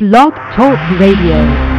Blog Talk Radio.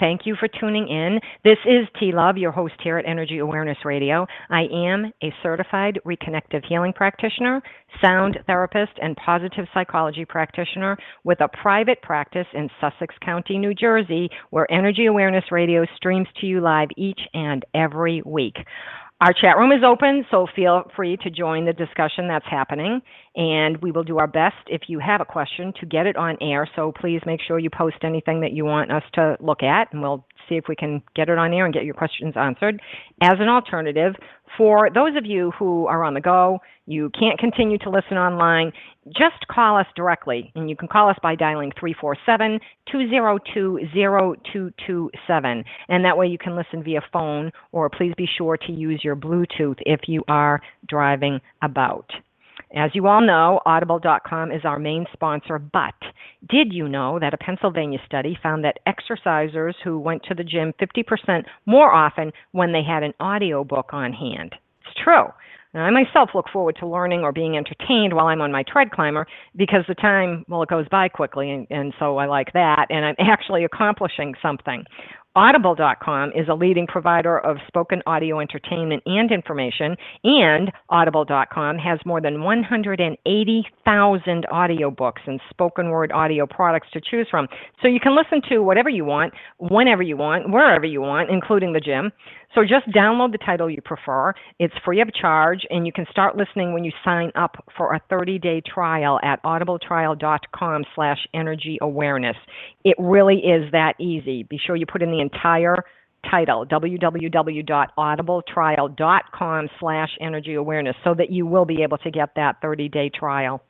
Thank you for tuning in. This is T Love, your host here at Energy Awareness Radio. I am a certified reconnective healing practitioner, sound therapist, and positive psychology practitioner with a private practice in Sussex County, New Jersey, where Energy Awareness Radio streams to you live each and every week. Our chat room is open, so feel free to join the discussion that's happening. And we will do our best if you have a question to get it on air. So please make sure you post anything that you want us to look at, and we'll see if we can get it on air and get your questions answered. As an alternative, for those of you who are on the go, you can't continue to listen online, just call us directly. And you can call us by dialing 347 202 0227. And that way you can listen via phone, or please be sure to use your Bluetooth if you are driving about. As you all know, Audible.com is our main sponsor, but did you know that a Pennsylvania study found that exercisers who went to the gym 50% more often when they had an audiobook on hand? It's true. Now, I myself look forward to learning or being entertained while I'm on my tread climber because the time, well, it goes by quickly, and, and so I like that, and I'm actually accomplishing something. Audible.com is a leading provider of spoken audio entertainment and information, and Audible.com has more than 180,000 audiobooks and spoken word audio products to choose from. So you can listen to whatever you want, whenever you want, wherever you want, including the gym. So just download the title you prefer. It's free of charge, and you can start listening when you sign up for a 30-day trial at audibletrial.com slash energy awareness. It really is that easy. Be sure you put in the entire title, www.audibletrial.com slash energy awareness, so that you will be able to get that 30-day trial.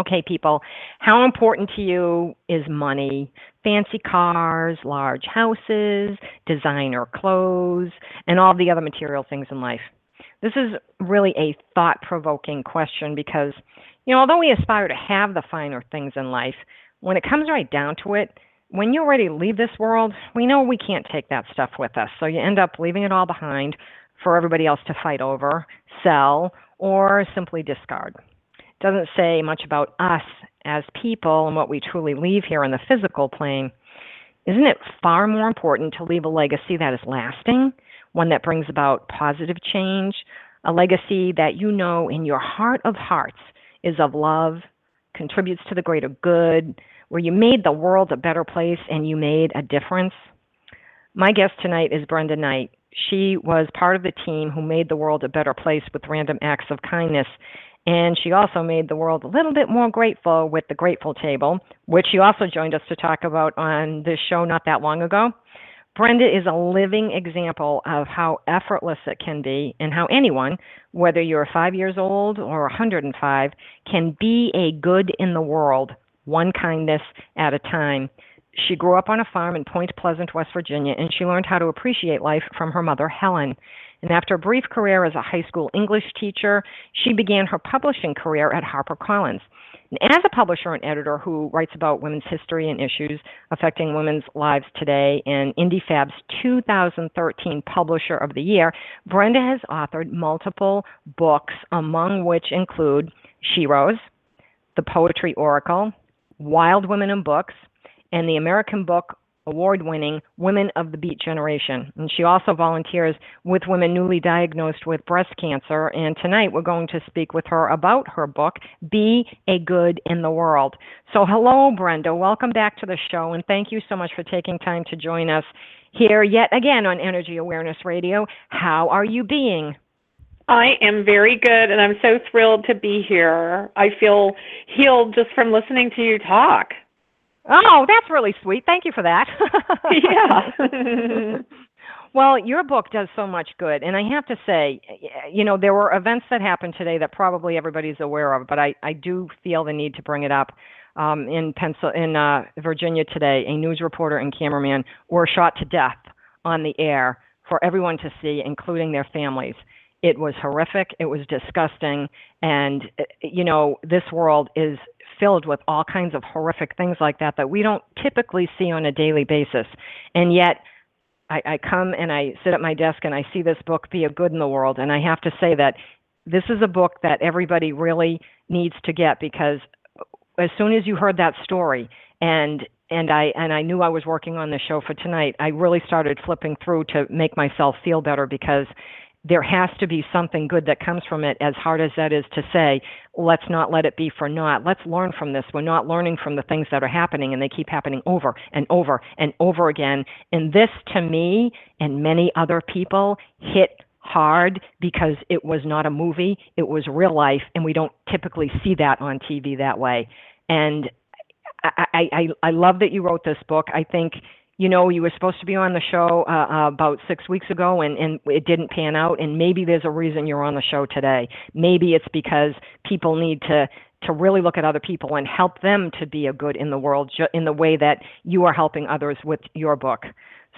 Okay, people, how important to you is money? Fancy cars, large houses, designer clothes, and all the other material things in life. This is really a thought provoking question because, you know, although we aspire to have the finer things in life, when it comes right down to it, when you already leave this world, we know we can't take that stuff with us. So you end up leaving it all behind for everybody else to fight over, sell, or simply discard doesn't say much about us as people and what we truly leave here on the physical plane. Isn't it far more important to leave a legacy that is lasting, one that brings about positive change, a legacy that you know in your heart of hearts is of love, contributes to the greater good, where you made the world a better place and you made a difference? My guest tonight is Brenda Knight. She was part of the team who made the world a better place with random acts of kindness and she also made the world a little bit more grateful with the Grateful Table, which she also joined us to talk about on this show not that long ago. Brenda is a living example of how effortless it can be and how anyone, whether you're five years old or 105, can be a good in the world, one kindness at a time. She grew up on a farm in Point Pleasant, West Virginia, and she learned how to appreciate life from her mother, Helen. And after a brief career as a high school English teacher, she began her publishing career at HarperCollins. And as a publisher and editor who writes about women's history and issues affecting women's lives today and IndieFab's 2013 Publisher of the Year, Brenda has authored multiple books, among which include She Rose, The Poetry Oracle, Wild Women in Books, and the American Book award winning Women of the Beat Generation. And she also volunteers with women newly diagnosed with breast cancer. And tonight we're going to speak with her about her book, Be a Good in the World. So, hello, Brenda. Welcome back to the show. And thank you so much for taking time to join us here yet again on Energy Awareness Radio. How are you being? I am very good, and I'm so thrilled to be here. I feel healed just from listening to you talk. Oh, that's really sweet. Thank you for that. yeah. well, your book does so much good. And I have to say, you know, there were events that happened today that probably everybody's aware of, but I, I do feel the need to bring it up. Um, in Pencil, in uh, Virginia today, a news reporter and cameraman were shot to death on the air for everyone to see, including their families. It was horrific. It was disgusting. And, you know, this world is filled with all kinds of horrific things like that that we don't typically see on a daily basis. And yet, I, I come and I sit at my desk and I see this book be a good in the world. And I have to say that this is a book that everybody really needs to get because as soon as you heard that story and and I and I knew I was working on the show for tonight, I really started flipping through to make myself feel better because there has to be something good that comes from it, as hard as that is to say. Let's not let it be for naught. Let's learn from this. We're not learning from the things that are happening, and they keep happening over and over and over again. And this, to me and many other people, hit hard because it was not a movie, it was real life, and we don't typically see that on TV that way. And I, I, I love that you wrote this book. I think you know, you were supposed to be on the show uh, uh, about six weeks ago and, and it didn't pan out. And maybe there's a reason you're on the show today. Maybe it's because people need to to really look at other people and help them to be a good in the world ju- in the way that you are helping others with your book.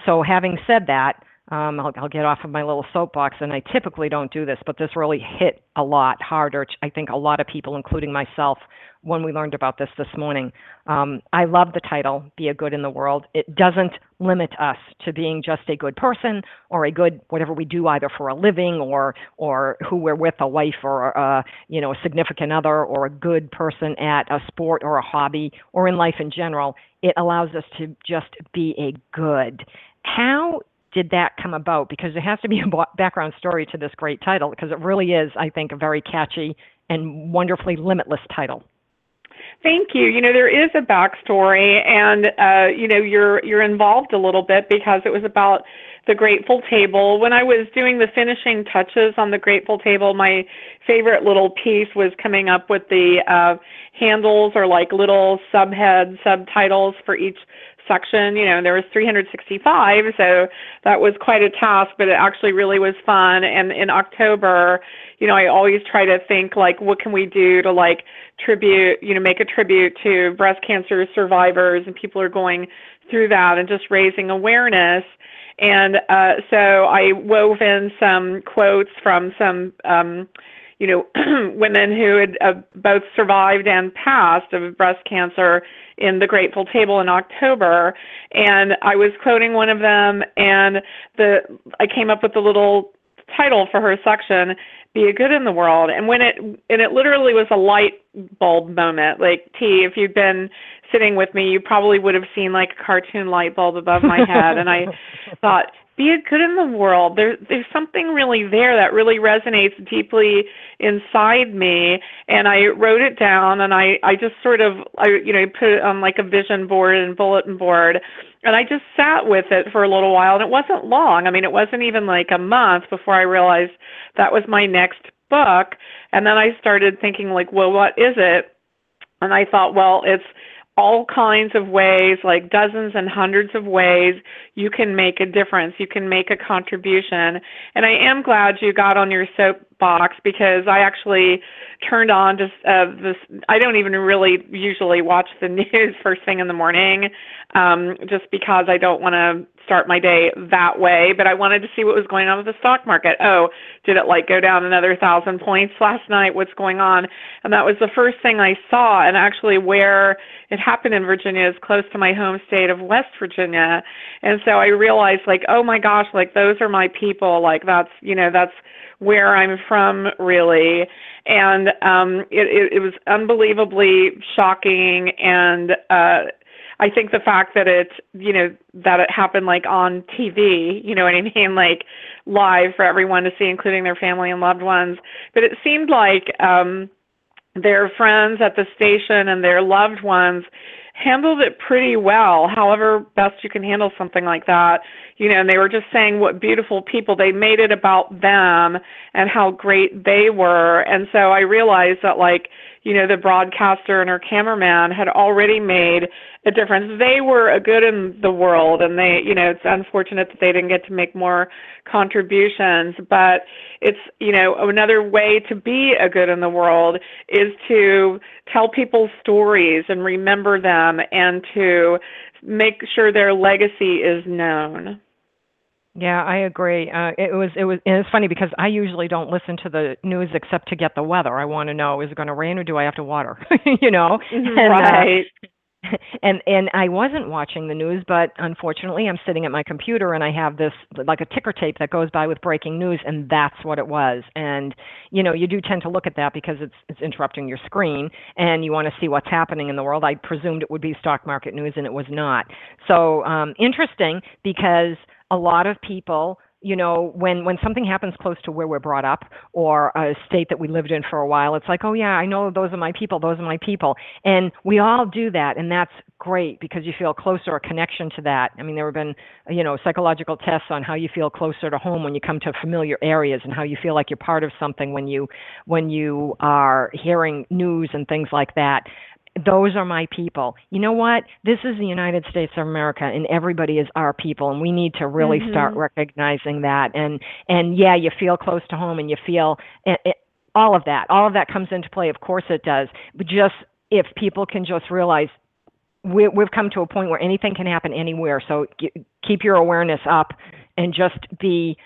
So, having said that, um, I'll, I'll get off of my little soapbox, and I typically don't do this, but this really hit a lot harder. I think a lot of people, including myself, when we learned about this this morning. Um, I love the title, Be a Good in the World. It doesn't limit us to being just a good person or a good whatever we do either for a living or or who we're with, a wife or a, you know, a significant other or a good person at a sport or a hobby or in life in general. It allows us to just be a good how did that come about? Because there has to be a background story to this great title, because it really is, I think, a very catchy and wonderfully limitless title. Thank you. You know, there is a backstory, and uh, you know, you're you're involved a little bit because it was about the Grateful Table. When I was doing the finishing touches on the Grateful Table, my favorite little piece was coming up with the uh, handles or like little subhead subtitles for each section. You know, there was 365, so that was quite a task, but it actually really was fun. And in October, you know, I always try to think like, what can we do to like tribute, you know, make a tribute to breast cancer survivors and people are going through that and just raising awareness. And uh, so I wove in some quotes from some, um, you know, women who had uh, both survived and passed of breast cancer in the Grateful Table in October, and I was quoting one of them, and the I came up with the little title for her section be a good in the world. And when it and it literally was a light bulb moment. Like t if you'd been sitting with me you probably would have seen like a cartoon light bulb above my head. And i thought be a good in the world. There, there's something really there that really resonates deeply inside me, and I wrote it down, and I, I just sort of, I, you know, put it on like a vision board and bulletin board, and I just sat with it for a little while, and it wasn't long. I mean, it wasn't even like a month before I realized that was my next book, and then I started thinking like, well, what is it? And I thought, well, it's all kinds of ways, like dozens and hundreds of ways you can make a difference. You can make a contribution. And I am glad you got on your soapbox because I actually turned on just uh, this. I don't even really usually watch the news first thing in the morning um, just because I don't want to start my day that way, but I wanted to see what was going on with the stock market. Oh, did it like go down another thousand points last night? What's going on? And that was the first thing I saw. And actually, where it happened in Virginia is close to my home state of West Virginia. And so I realized, like, oh my gosh, like those are my people. Like that's, you know, that's where I'm from, really. And um, it, it, it was unbelievably shocking and, uh, I think the fact that it, you know, that it happened like on TV, you know what I mean, like live for everyone to see, including their family and loved ones. But it seemed like um, their friends at the station and their loved ones handled it pretty well, however best you can handle something like that. You know, and they were just saying what beautiful people. They made it about them and how great they were. And so I realized that like, you know, the broadcaster and her cameraman had already made a difference. They were a good in the world, and they, you know, it's unfortunate that they didn't get to make more contributions. But it's, you know, another way to be a good in the world is to tell people's stories and remember them, and to make sure their legacy is known. Yeah, I agree. Uh, it was it was and it's funny because I usually don't listen to the news except to get the weather. I want to know is it going to rain or do I have to water? you know, mm-hmm. and, uh, right. Uh, and and I wasn't watching the news, but unfortunately, I'm sitting at my computer and I have this like a ticker tape that goes by with breaking news, and that's what it was. And you know, you do tend to look at that because it's it's interrupting your screen, and you want to see what's happening in the world. I presumed it would be stock market news, and it was not. So um, interesting because a lot of people you know, when when something happens close to where we're brought up or a state that we lived in for a while, it's like, oh yeah, I know those are my people, those are my people, and we all do that, and that's great because you feel closer, a connection to that. I mean, there have been, you know, psychological tests on how you feel closer to home when you come to familiar areas, and how you feel like you're part of something when you when you are hearing news and things like that those are my people. You know what? This is the United States of America and everybody is our people and we need to really mm-hmm. start recognizing that and and yeah, you feel close to home and you feel it, it, all of that. All of that comes into play. Of course it does. But just if people can just realize we, we've come to a point where anything can happen anywhere. So keep your awareness up and just be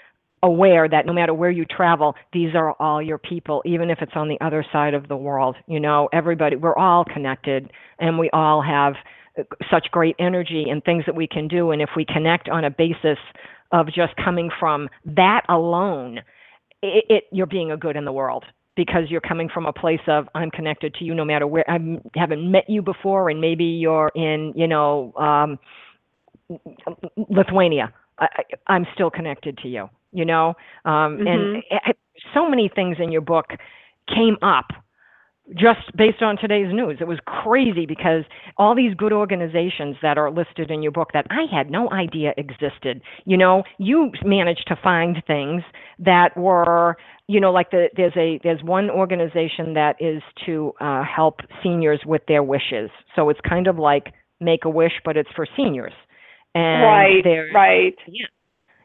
aware that no matter where you travel, these are all your people, even if it's on the other side of the world. You know, everybody, we're all connected and we all have such great energy and things that we can do. And if we connect on a basis of just coming from that alone, it, it you're being a good in the world because you're coming from a place of I'm connected to you no matter where I haven't met you before and maybe you're in, you know, um, Lithuania I, I'm still connected to you. You know, um, Mhm. and it, so many things in your book came up just based on today's news. It was crazy because all these good organizations that are listed in your book that I had no idea existed. You know, you managed to find things that were, you know, like the there's a there's one organization that is to uh, help seniors with their wishes. So it's kind of like Make a Wish, but it's for seniors. And right, right.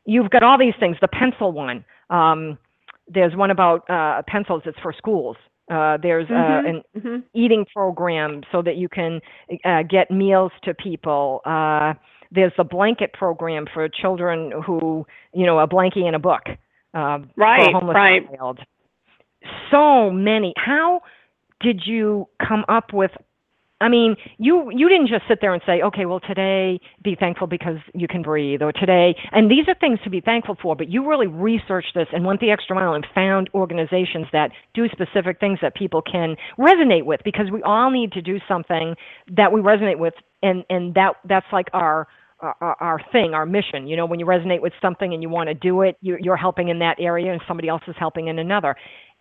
You've got all these things. The pencil one. Um, there's one about uh, pencils. It's for schools. Uh, there's uh, Mhm, an mhm. eating program so that you can uh, get meals to people. Uh, there's the blanket program for children who, you know, a blankie and a book um, for Right, right. child. So many. How did you come up with? I mean, you you didn't just sit there and say, okay, well today be thankful because you can breathe, or today, and these are things to be thankful for. But you really researched this and went the extra mile and found organizations that do specific things that people can resonate with, because we all need to do something that we resonate with, and and that that's like our our, our thing, our mission. You know, when you resonate with something and you want to do it, you, you're helping in that area, and somebody else is helping in another.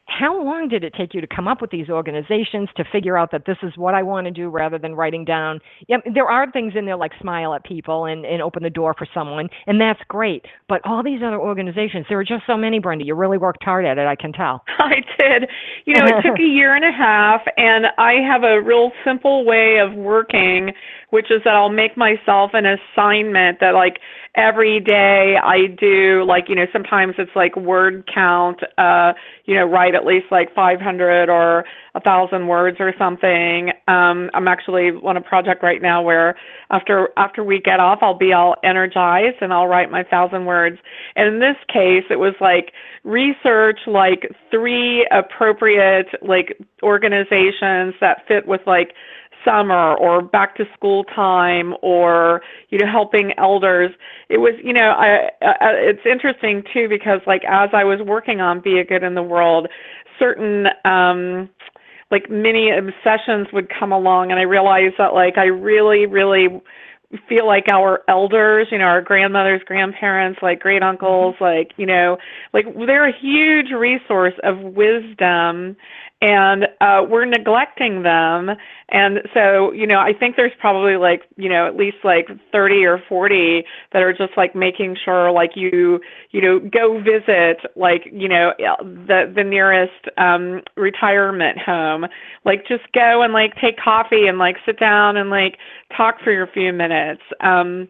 How long did it take you to come up with these organizations to figure out that this is what I want to do rather than writing down? Yeah, there are things in there like smile at people and, and open the door for someone, and that's great. But all these other organizations, there are just so many, Brenda. You really worked hard at it, I can tell. I did. You know, it took a year and a half, and I have a real simple way of working, which is that I'll make myself an assignment that, like, every day I do, like, you know, sometimes it's like word count, uh, you know, write at least like 500 or a thousand words or something. Um, I'm actually on a project right now where after after we get off, I'll be all energized and I'll write my thousand words. And in this case, it was like research like three appropriate like organizations that fit with like summer or back to school time or you know helping elders. It was you know i, I it's interesting too because like as i was working on be a good in the world certain um like mini obsessions would come along and i realized that like i really really feel like our elders, you know, our grandmothers, grandparents, like great uncles, like, you know, like they're a huge resource of wisdom and uh we're neglecting them. And so you know i think there's probably like you know at least like 30 or 40 that are just like making sure like you you know go visit like you know the the nearest um retirement home. Like just go and like take coffee and like sit down and like talk for a few minutes. Um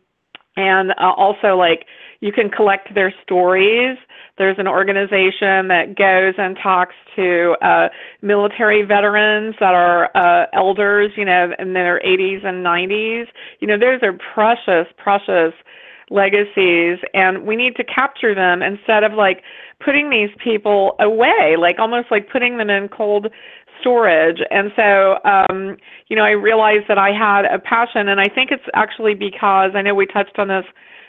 and uh, also like you can collect their stories there's an organization that goes and talks to uh, military veterans that are uh, elders, you know, in their 80s and 90s. You know, those are precious, precious legacies, and we need to capture them instead of like putting these people away, like almost like putting them in cold storage. And so, um, you know, I realized that I had a passion, and I think it's actually because I know we touched on this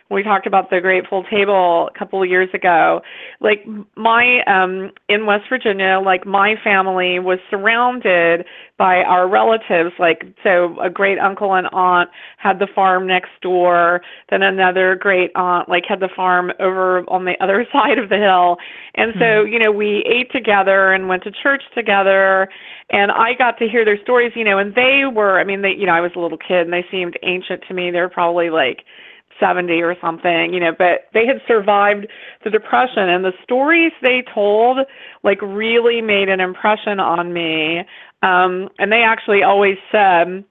when we talked about the grateful table a couple of years ago. Like my um in west virginia like my family was surrounded by our relatives. Like so a great uncle and aunt had the farm next door then another great aunt like had the farm over on the other side of the hill. And so you know we ate together and went to church together and i got to hear their stories you know and they were i mean they you know i was a little kid and they seemed ancient to me. They were probably like 70 or something, you know, but they had survived the depression and the stories they told like really made an impression on me. Um and they actually always said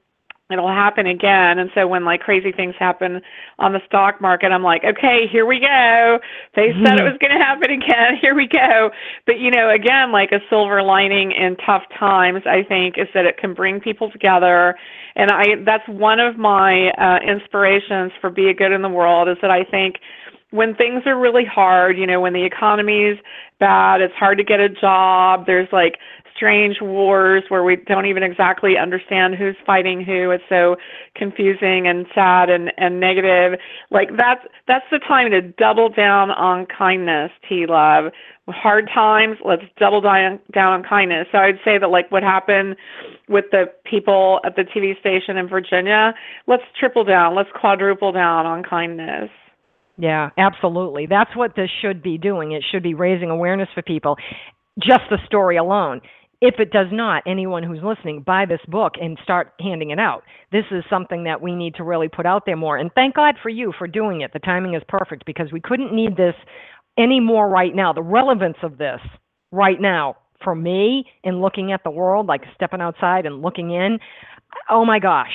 it'll happen again. And so when like crazy things happen on the stock market i'm like okay here we go. They said it was going to happen again. Here we go. But you know again like a silver lining in tough times i think is that it can bring people together. And i that's one of my uh inspirations for be a good in the world is that i think when things are really hard, you know, when the economy's bad, it's hard to get a job, there's like strange wars where we don't even exactly understand who's fighting who. It's so confusing and sad and, and negative. Like that's that's the time to double down on kindness, T love. Hard times, let's double down down on kindness. So I'd say that like what happened with the people at the TV station in Virginia, let's triple down, let's quadruple down on kindness. Yeah, absolutely. That's what this should be doing. It should be raising awareness for people. Just the story alone. If it does not, anyone who's listening, buy this book and start handing it out. This is something that we need to really put out there more. And thank God for you for doing it. The timing is perfect because we couldn't need this anymore right now. The relevance of this right now for me in looking at the world, like stepping outside and looking in, oh my gosh,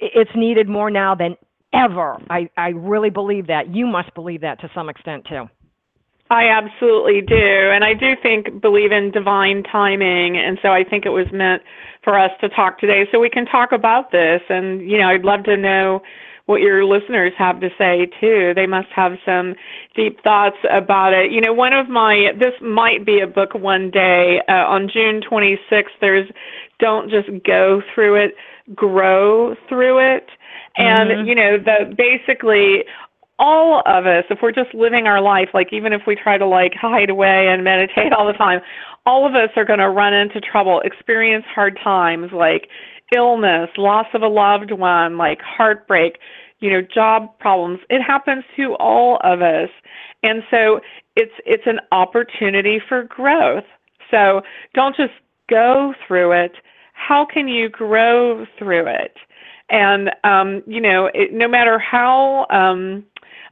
it's needed more now than ever. I, I really believe that. You must believe that to some extent too. I absolutely do. And I do think, believe in divine timing. And so I think it was meant for us to talk today so we can talk about this. And, you know, I'd love to know what your listeners have to say too. They must have some deep thoughts about it. You know, one of my, this might be a book one day. Uh, on June 26th, there's Don't Just Go Through It, Grow Through It. And, mm-hmm. you know, the basically all of us, if we're just living our life, like even if we try to like hide away and meditate all the time, all of us are going to run into trouble, experience hard times like illness, loss of a loved one, like heartbreak, you know, job problems. It happens to all of us. And so it's it's an opportunity for growth. So don't just go through it. How can you grow through it? And um, you know, it, no matter how um,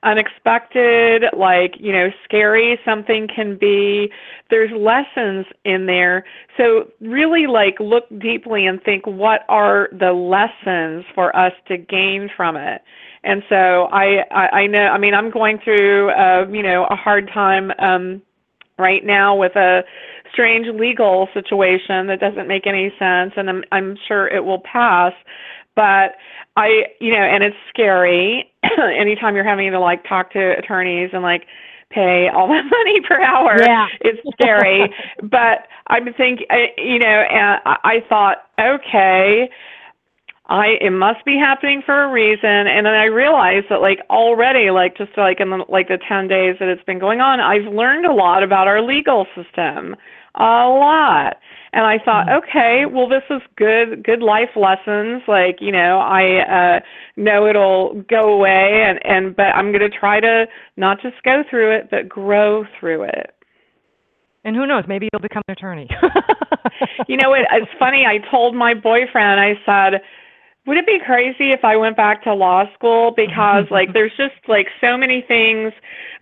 unexpected, like, you know, scary something can be. There's lessons in there. So really like look deeply and think what are the lessons for us to gain from it. And so I, I, I know, I mean, I'm going through, uh, you know, a hard time, um, right now with a strange legal situation that doesn't make any sense and I'm I'm sure it will pass but I, you know, and it's scary anytime you're having to like talk to attorneys and like pay all that money per hour. Yeah. It's scary. but I'm thinking, uh, you know, and I thought, okay, I it must be happening for a reason. And then I realized that like already, like just like in the, like the 10 days that it's been going on, I've learned a lot about our legal system, a lot and I thought, mm. okay, well, this is good, good life lessons. Like, you know, I uh, know it'll go away, and and but I'm going to try to not just go through it, but grow through it. And who knows? Maybe you'll become an attorney. you know, it, it's funny. I told my boyfriend. I said would it be crazy if I went back to law school? Because like there's just like so many things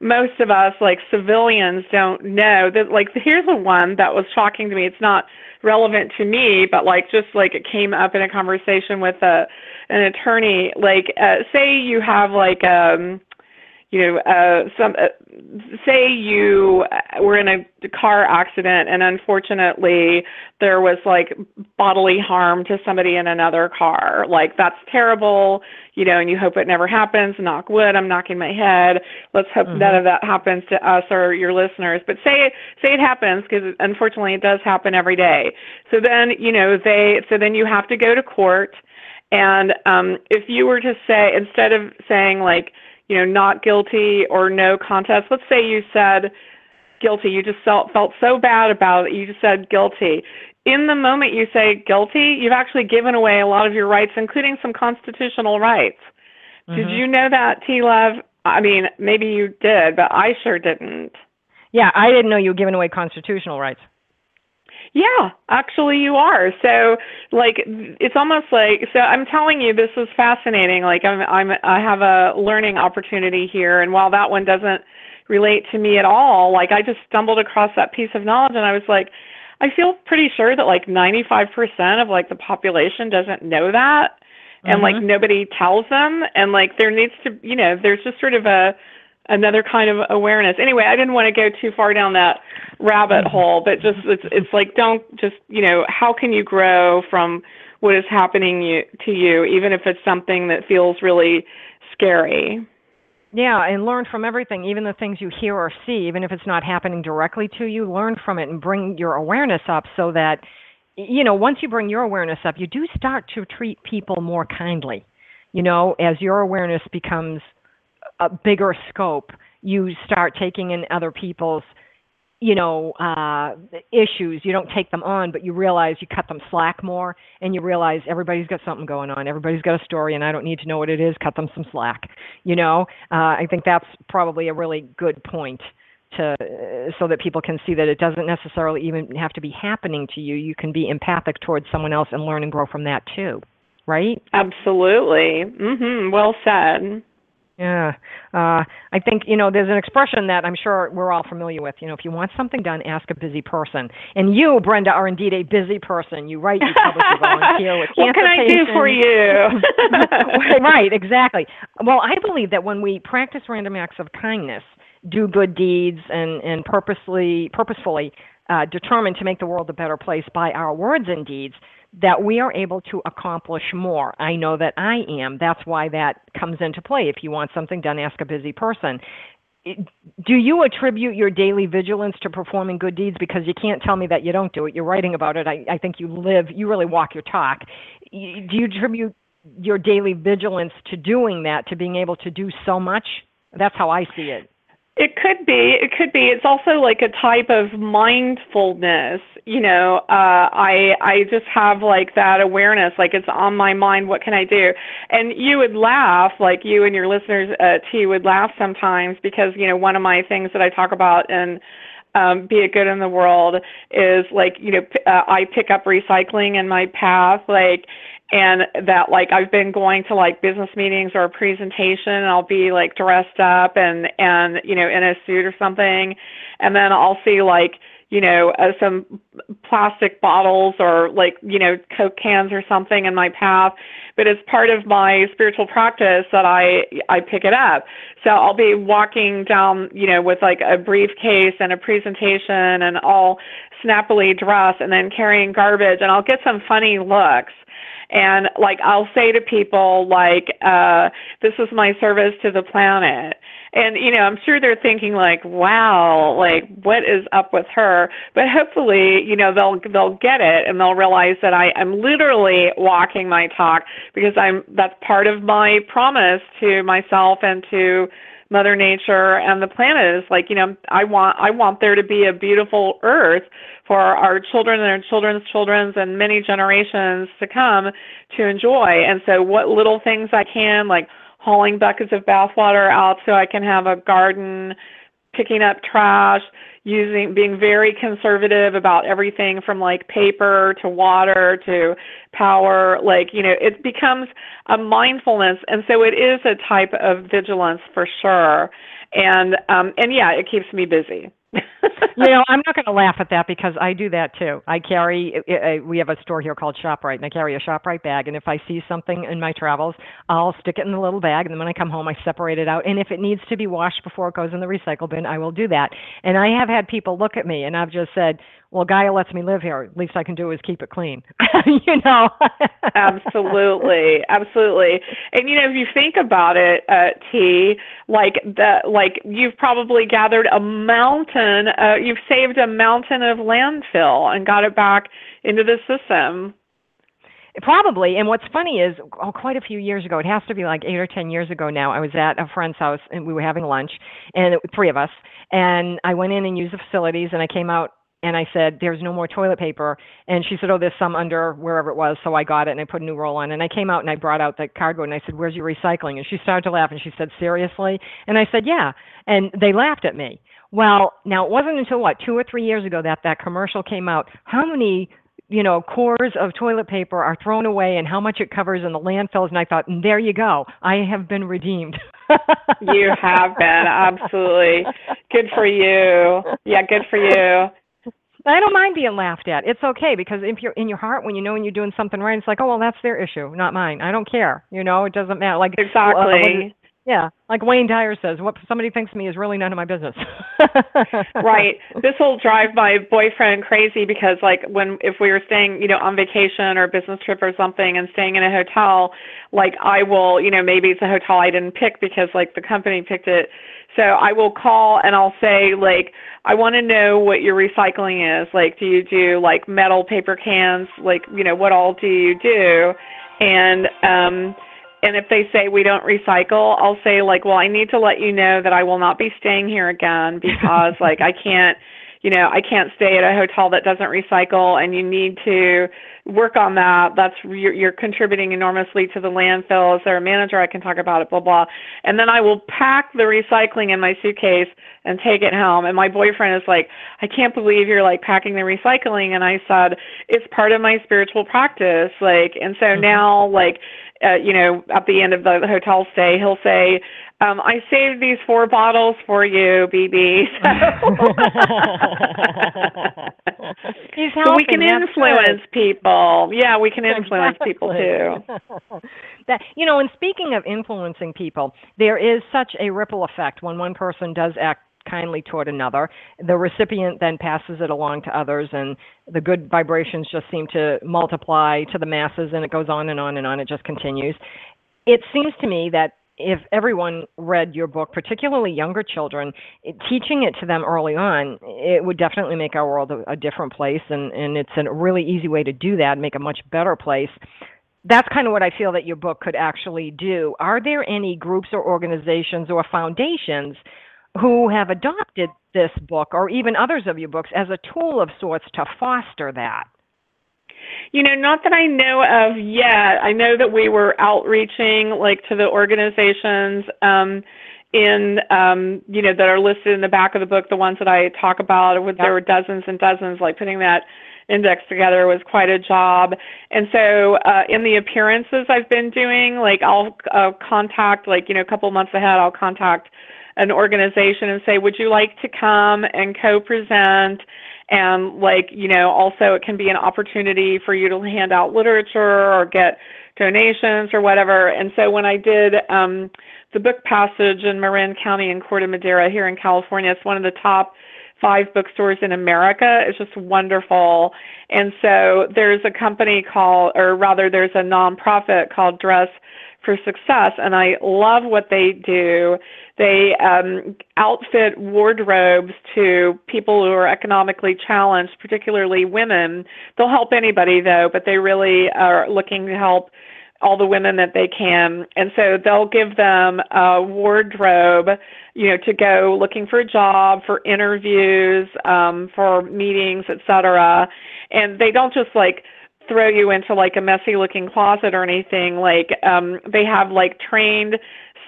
most of us like civilians don't know. That like here's the one that was shocking to me. It's not relevant to me, but like just like it came up in a conversation with a an attorney. Like uh, say you have like um you know, uh, some uh, say you were in a car accident and unfortunately there was like bodily harm to somebody in another car. Like that's terrible, you know, and you hope it never happens. Knock wood. I'm knocking my head. Let's hope mm-hmm. none of that happens to us or your listeners. But say say it happens because unfortunately it does happen every day. So then you know they so then you have to go to court. And um, if you were to say instead of saying like you know, not guilty or no contest. Let's say you said guilty. You just felt felt so bad about it. You just said guilty. In the moment you say guilty, you've actually given away a lot of your rights, including some constitutional rights. Mm-hmm. Did you know that, T Love? I mean, maybe you did, but I sure didn't. Yeah, I didn't know you were giving away constitutional rights. Yeah, actually you are. So like it's almost like so I'm telling you this is fascinating. Like I'm I'm I have a learning opportunity here and while that one doesn't relate to me at all, like I just stumbled across that piece of knowledge and I was like I feel pretty sure that like 95% of like the population doesn't know that and mm-hmm. like nobody tells them and like there needs to you know there's just sort of a another kind of awareness. Anyway, I didn't want to go too far down that rabbit mm-hmm. hole, but just it's it's like don't just you know how can you grow from what is happening you, to you, even if it's something that feels really scary. Yeah, and learn from everything, even the things you hear or see, even if it's not happening directly to you, learn from it and bring your awareness up so that, you know, once you bring your awareness up, you do start to treat people more kindly. You know, as your awareness becomes a bigger scope, you start taking in other people's you know uh issues. You don't take them on but you realize you cut them slack more and you realize everybody's got something going on. Everybody's got a story and i don't need to know what it is. Cut them some slack you know? Uh i think that's probably a really good point to so that people can see that it doesn't necessarily even have to be happening to you. You can be empathic towards someone else and learn and grow from that too right? Absolutely. Mhm well said yeah. Uh, I think, you know, there's an expression that I'm sure we're all familiar with. You know, if you want something done, ask a busy person. And you, Brenda, are indeed a busy person. You write, you publish, you volunteer with What can I do for you? right, exactly. Well, I believe that when we practice random acts of kindness, do good deeds, and, and purposely, purposefully uh, determine to make the world a better place by our words and deeds, that we are able to accomplish more. I know that I am. That's why that comes into play. If you want something done, ask a busy person. Do you attribute your daily vigilance to performing good deeds? Because you can't tell me that you don't do it. You're writing about it. I, I think you live, you really walk your talk. Do you attribute your daily vigilance to doing that, to being able to do so much? That's how I see it. It could be. It could be. It's also like a type of mindfulness. You know, uh, I I just have like that awareness, like it's on my mind. What can I do? And you would laugh, like you and your listeners, uh, T, would laugh sometimes because you know one of my things that I talk about and um, be a good in the world is like you know p- uh, I pick up recycling in my path, like and that like I've been going to like business meetings or a presentation and I'll be like dressed up and and you know in a suit or something. And then I'll see like you know uh, some plastic bottles or like you know coke cans or something in my path. But it's part of my spiritual practice that I I pick it up. So I'll be walking down you know with like a briefcase and a presentation and all snappily dressed and then carrying garbage and I'll get some funny looks and like I'll say to people like uh this is my service to the planet. And you know I'm sure they're thinking like wow like what is up with her? But hopefully you know they'll they'll get it and they'll realize that I am literally walking my talk because I'm that's part of my promise to myself and to mother nature and the planet is like you know i want i want there to be a beautiful earth for our children and our children's children's and many generations to come to enjoy. And so what little things i can like hauling buckets of bathwater out so i can have a garden picking up trash using being very conservative about everything from like paper to water to power like you know it becomes a mindfulness. And so it is a type of vigilance for sure. And um and yeah it keeps me busy you know, I'm not going to laugh at that because I do that too. I carry, uh, we have a store here called ShopRite, and I carry a ShopRite bag. And if I see something in my travels, I'll stick it in the little bag. And then when I come home, I separate it out. And if it needs to be washed before it goes in the recycle bin, I will do that. And I have had people look at me, and I've just said, well, Gaia lets me live here. At least I can do is keep it clean. you know. absolutely, absolutely. And you know, if you think about it, uh, T, like the like you've probably gathered a mountain. Uh, you've saved a mountain of landfill and got it back into the system. Probably. And what's funny is, oh, quite a few years ago, it has to be like eight or 10 years ago now, I was at a friend's house and we were having lunch, and it, three of us. And I went in and used the facilities, and I came out and I said, "There's no more toilet paper." And she said, "Oh, there's some under wherever it was." So I got it and I put a new roll on. And I came out and I brought out the cardboard and I said, "Where's your recycling?" And she started to laugh and she said, "Seriously?" And I said, "Yeah." And they laughed at me. Well, now it wasn't until what two or three years ago that that commercial came out. How many you know, cores of toilet paper are thrown away and how much it covers in the landfills. And I thought, there you go. I have been redeemed. you have been, absolutely. Good for you. Yeah, good for you. I don't mind being laughed at. It's okay because if you're in your heart, when you know when you're doing something right, it's like, oh well, that's their issue, not mine. I don't care. You know, it doesn't matter. Like exactly. Uh, yeah, like Wayne Dyer says, what somebody thinks of me is really none of my business. right. This will drive my boyfriend crazy because like when if we were staying, you know, on vacation or a business trip or something and staying in a hotel, like I will, you know, maybe it's a hotel I didn't pick because like the company picked it. So I will call and I'll say like I want to know what your recycling is. Like do you do like metal paper cans? Like, you know, what all do you do? And um and if they say we don't recycle, I'll say like, well, I need to let you know that I will not be staying here again because like I can't, you know, I can't stay at a hotel that doesn't recycle and you need to work on that. That's you're, you're contributing enormously to the landfill. Is there a manager I can talk about it? Blah blah. And then I will pack the recycling in my suitcase and take it home. And my boyfriend is like, I can't believe you're like packing the recycling. And I said, it's part of my spiritual practice. Like, and so mm-hmm. now like uh, you know, at the end of the hotel stay, he'll say, um, I saved these four bottles for you, BB. So, He's helping. so we can influence good. People. Yeah, we can influence exactly. people too. that you know, and speaking of influencing people, there is such a ripple effect when one person does act kindly toward another. The recipient then passes it along to others, and the good vibrations just seem to multiply to the masses, and it goes on and on and on. It just continues. It seems to me that if everyone read your book, particularly younger children, it, teaching it to them early on, it would definitely make our world a, a different place. And, and it's a really easy way to do that, make a much better place. That's kind of what I feel that your book could actually do. Are there any groups or organizations or foundations who have adopted this book or even others of your books as a tool of sorts to foster that? You know, not that I know of yet. I know that we were outreaching like to the organizations um, in um, you know that are listed in the back of the book. The ones that I talk about, with, there were dozens and dozens. Like putting that index together was quite a job. And so uh, in the appearances I've been doing, like I'll uh, contact like you know a couple months ahead, I'll contact an organization and say, would you like to come and co-present? And like, you know, also it can be an opportunity for you to hand out literature or get donations or whatever. And so when I did um, the book passage in Marin County in Corte Madera here in California, it's one of the top five bookstores in America. It's just wonderful. And so there's a company called, or rather, there's a nonprofit called Dress for Success, and I love what they do. They um, outfit wardrobes to people who are economically challenged, particularly women. They'll help anybody though, but they really are looking to help all the women that they can. And so they'll give them a wardrobe, you know, to go looking for a job, for interviews, um, for meetings, etc. And they don't just like throw you into like a messy looking closet or anything. Like um they have like trained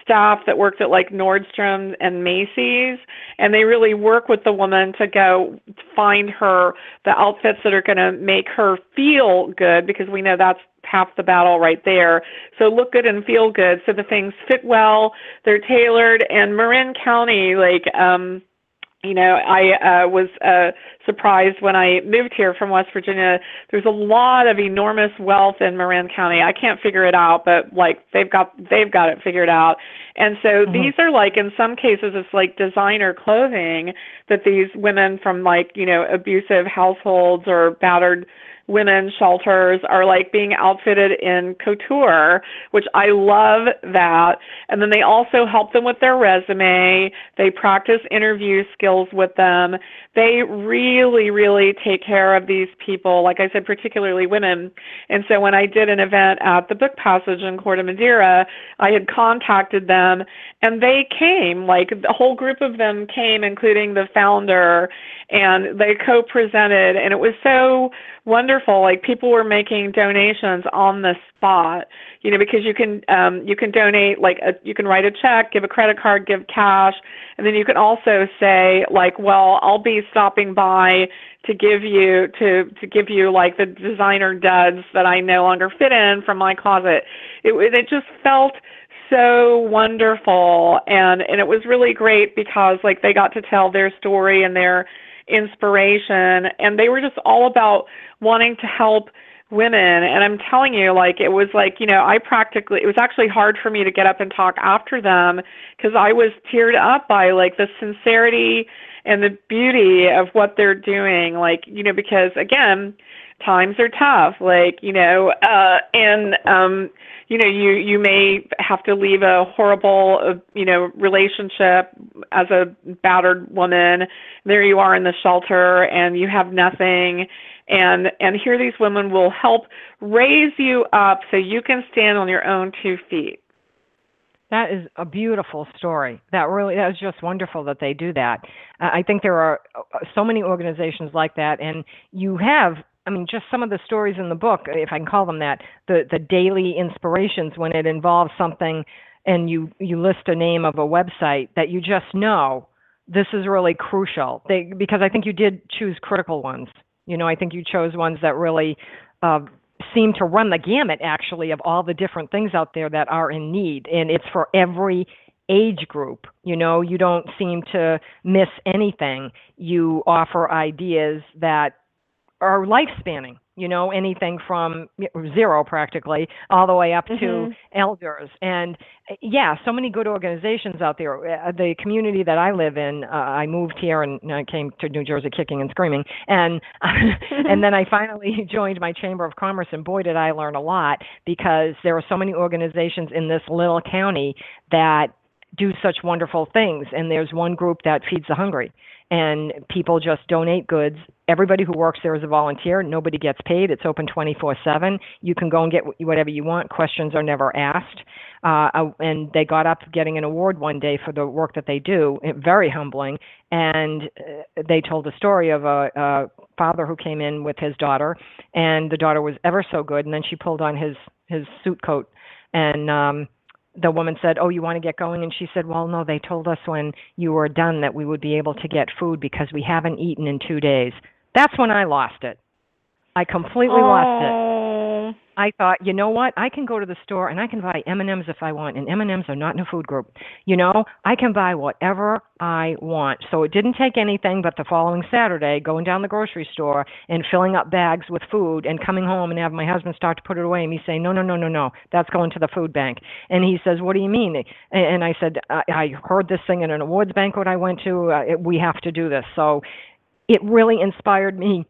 staff that works at like Nordstrom and Macy's, and they really work with the woman to go find her the outfits that are going to make her feel good because we know that's half the battle right there. So look good and feel good. So the things fit well, they're tailored, and Marin County, like, um, you know, I uh, was uh, surprised when I moved here from West Virginia. There's a lot of enormous wealth in Marin County. I can't figure it out, but like they've got they've got it figured out. And so mm-hmm. these are like in some cases it's like designer clothing that these women from like you know abusive households or battered women's shelters are like being outfitted in couture, which I love that. And then they also help them with their resume. They practice interview skills with them. They really, really take care of these people, like I said, particularly women. And so when I did an event at the Book Passage in Corte Madera, I had contacted them and they came, like the whole group of them came, including the founder, and they co presented. And it was so wonderful. Like people were making donations on the spot, you know, because you can um, you can donate like a, you can write a check, give a credit card, give cash, and then you can also say like, well, I'll be stopping by to give you to to give you like the designer duds that I no longer fit in from my closet. It it just felt so wonderful and and it was really great because like they got to tell their story and their inspiration and they were just all about wanting to help women. And i'm telling you like it was like you know i practically it was actually hard for me to get up and talk after them because i was teared up by like the sincerity and the beauty of what they're doing like you know because again times are tough like you know uh and um you know you you may have to leave a horrible uh, you know relationship as a battered woman there you are in the shelter and you have nothing and and here these women will help raise you up so you can stand on your own two feet That is a beautiful story. That really that is just wonderful that they do that. Uh, I think there are uh, so many organizations like that, and you have. I mean, just some of the stories in the book, if I can call them that, the the daily inspirations when it involves something, and you you list a name of a website that you just know this is really crucial. They because I think you did choose critical ones. You know, I think you chose ones that really uh, seem to run the gamut actually of all the different things out there that are in need and it's for every age group you know you don't seem to miss anything you offer ideas that are life spanning you know anything from zero practically all the way up mm-hmm. to elders and yeah so many good organizations out there uh, the community that i live in uh, i moved here and i came to new jersey kicking and screaming and and then i finally joined my chamber of commerce and boy did i learn a lot because there are so many organizations in this little county that do such wonderful things and there's one group that feeds the hungry and people just donate goods. Everybody who works there is a volunteer. Nobody gets paid. It's open 24/7. You can go and get whatever you want. Questions are never asked. Uh, uh, and they got up getting an award one day for the work that they do. Very humbling. And uh, they told a story of a, a father who came in with his daughter, and the daughter was ever so good. And then she pulled on his his suit coat and um the woman said, "Oh, you want to get going?" And she said, "Well, no, they told us when you were done that we would be able to get food because we haven't eaten in 2 days." That's when I lost it. I completely oh. lost it. I thought, you know what? I can go to the store and I can buy M&Ms if I want, and M&Ms are not in a food group. You know, I can buy whatever I want. So it didn't take anything but the following Saturday going down the grocery store and filling up bags with food and coming home and have my husband start to put it away and me say, no, no, no, no, no, that's going to the food bank. And he says, what do you mean? And I said, I, I heard this thing at an awards banquet I went to. Uh, we have to do this. So it really inspired me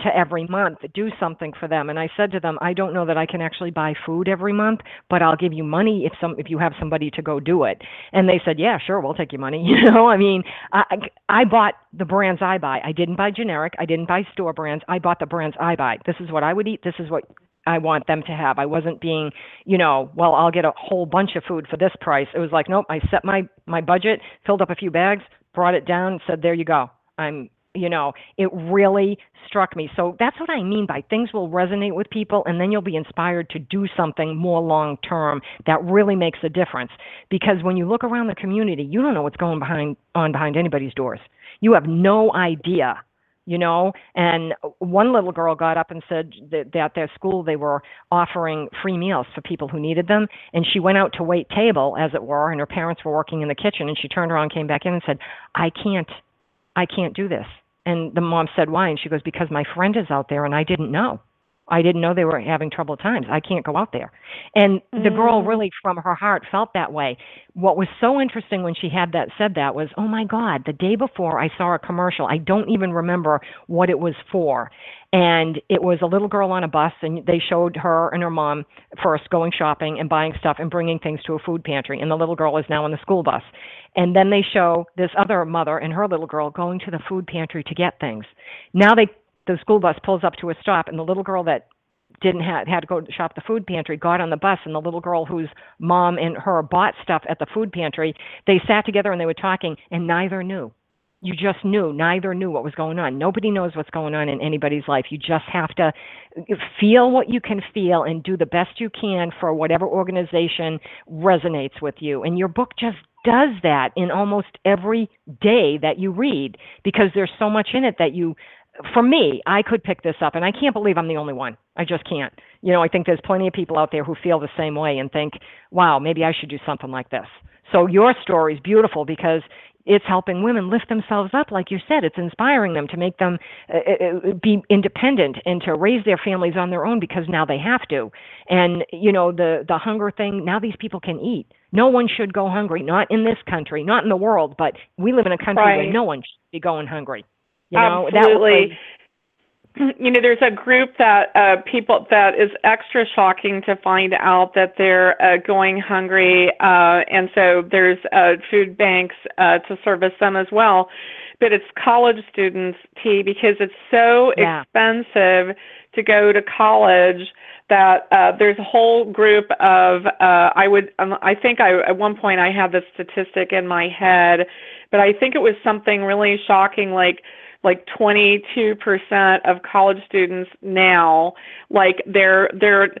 to every month do something for them. And i said to them i don't know that i can actually buy food every month but i'll give you money if some if you have somebody to go do it. And they said yeah sure we'll take your money. You know i mean i i bought the brands i buy. I didn't buy generic. I didn't buy store brands. I bought the brands i buy. This is what i would eat. This is what I want them to have. I wasn't being, you know, well, I'll get a whole bunch of food for this price. It was like, nope, I set my my budget, filled up a few bags, brought it down, said, there you go. I'm you know, it really struck me. So that's what I mean by things will resonate with people, and then you'll be inspired to do something more long term that really makes a difference. Because when you look around the community, you don't know what's going behind on behind anybody's doors. You have no idea you know and one little girl got up and said that, that their school they were offering free meals for people who needed them and she went out to wait table as it were and her parents were working in the kitchen and she turned around came back in and said i can't i can't do this and the mom said, Why? And she goes, Because my friend is out there and I didn't know. I didn't know they were having troubled times. I can't go out there. And mm. the girl mm. really from her heart felt that way. What was so interesting when she had that said that was, "Oh my god, the day before I saw a commercial. I don't even remember what it was for." And it was a little girl on a bus and they showed her and her mom first going shopping and buying stuff and bringing things to a food pantry and the little girl is now on the school bus. And then they show this other mother and her little girl going to the food pantry to get things. Now they the school bus pulls up to a stop and the little girl that didn't have had to go to shop the food pantry got on the bus and the little girl whose mom and her bought stuff at the food pantry they sat together and they were talking and neither knew you just knew neither knew what was going on nobody knows what's going on in anybody's life you just have to uh, feel what you can feel and do the best you can for whatever organization resonates with you and your book just does that in almost every day that you read because there's so much in it that you for me, I could pick this up, and I can't believe I'm the only one. I just can't. You know, I think there's plenty of people out there who feel the same way and think, wow, maybe I should do something like this. So your story is beautiful because it's helping women lift themselves up, like you said. It's inspiring them to make them uh, uh, uh, be independent and to raise their families on their own because now they have to. And you know, the the hunger thing. Now these people can eat. No one should go hungry. Not in this country, not in the world, but we live in a country right. where no one should be going hungry. You know, Absolutely. you know, there's a group that uh, people that is extra shocking to find out that they're uh, going hungry, uh, and so there's uh, food banks uh, to service them as well. but it's college students, T, because it's so Yeah. expensive to go to college that uh, there's a whole group of uh, I would um, I think I at one point I had the statistic in my head, but I think it was something really shocking like like 22% of college students now like they're they're